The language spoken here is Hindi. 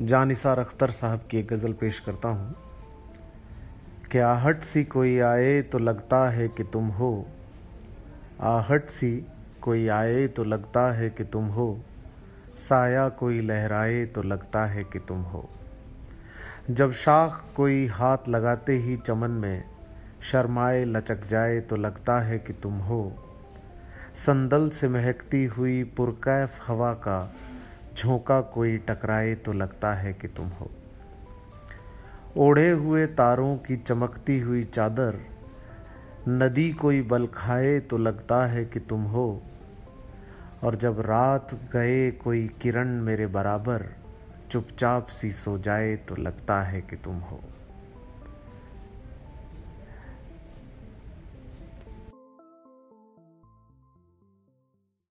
जानिसार अख्तर साहब की एक गज़ल पेश करता हूँ। कि आहट सी कोई आए तो लगता है कि तुम हो। आहट सी कोई आए तो लगता है कि तुम हो। साया कोई लहराए तो लगता है कि तुम हो। जब शाख कोई हाथ लगाते ही चमन में, शर्माए लचक जाए तो लगता है कि तुम हो। संदल से महकती हुई पुरकैफ हवा का झोंका कोई टकराए तो लगता है कि तुम हो। ओढ़े हुए तारों की चमकती हुई चादर, नदी कोई बल खाए तो लगता है कि तुम हो। और जब रात गए कोई किरण मेरे बराबर, चुपचाप सी सो जाए तो लगता है कि तुम हो।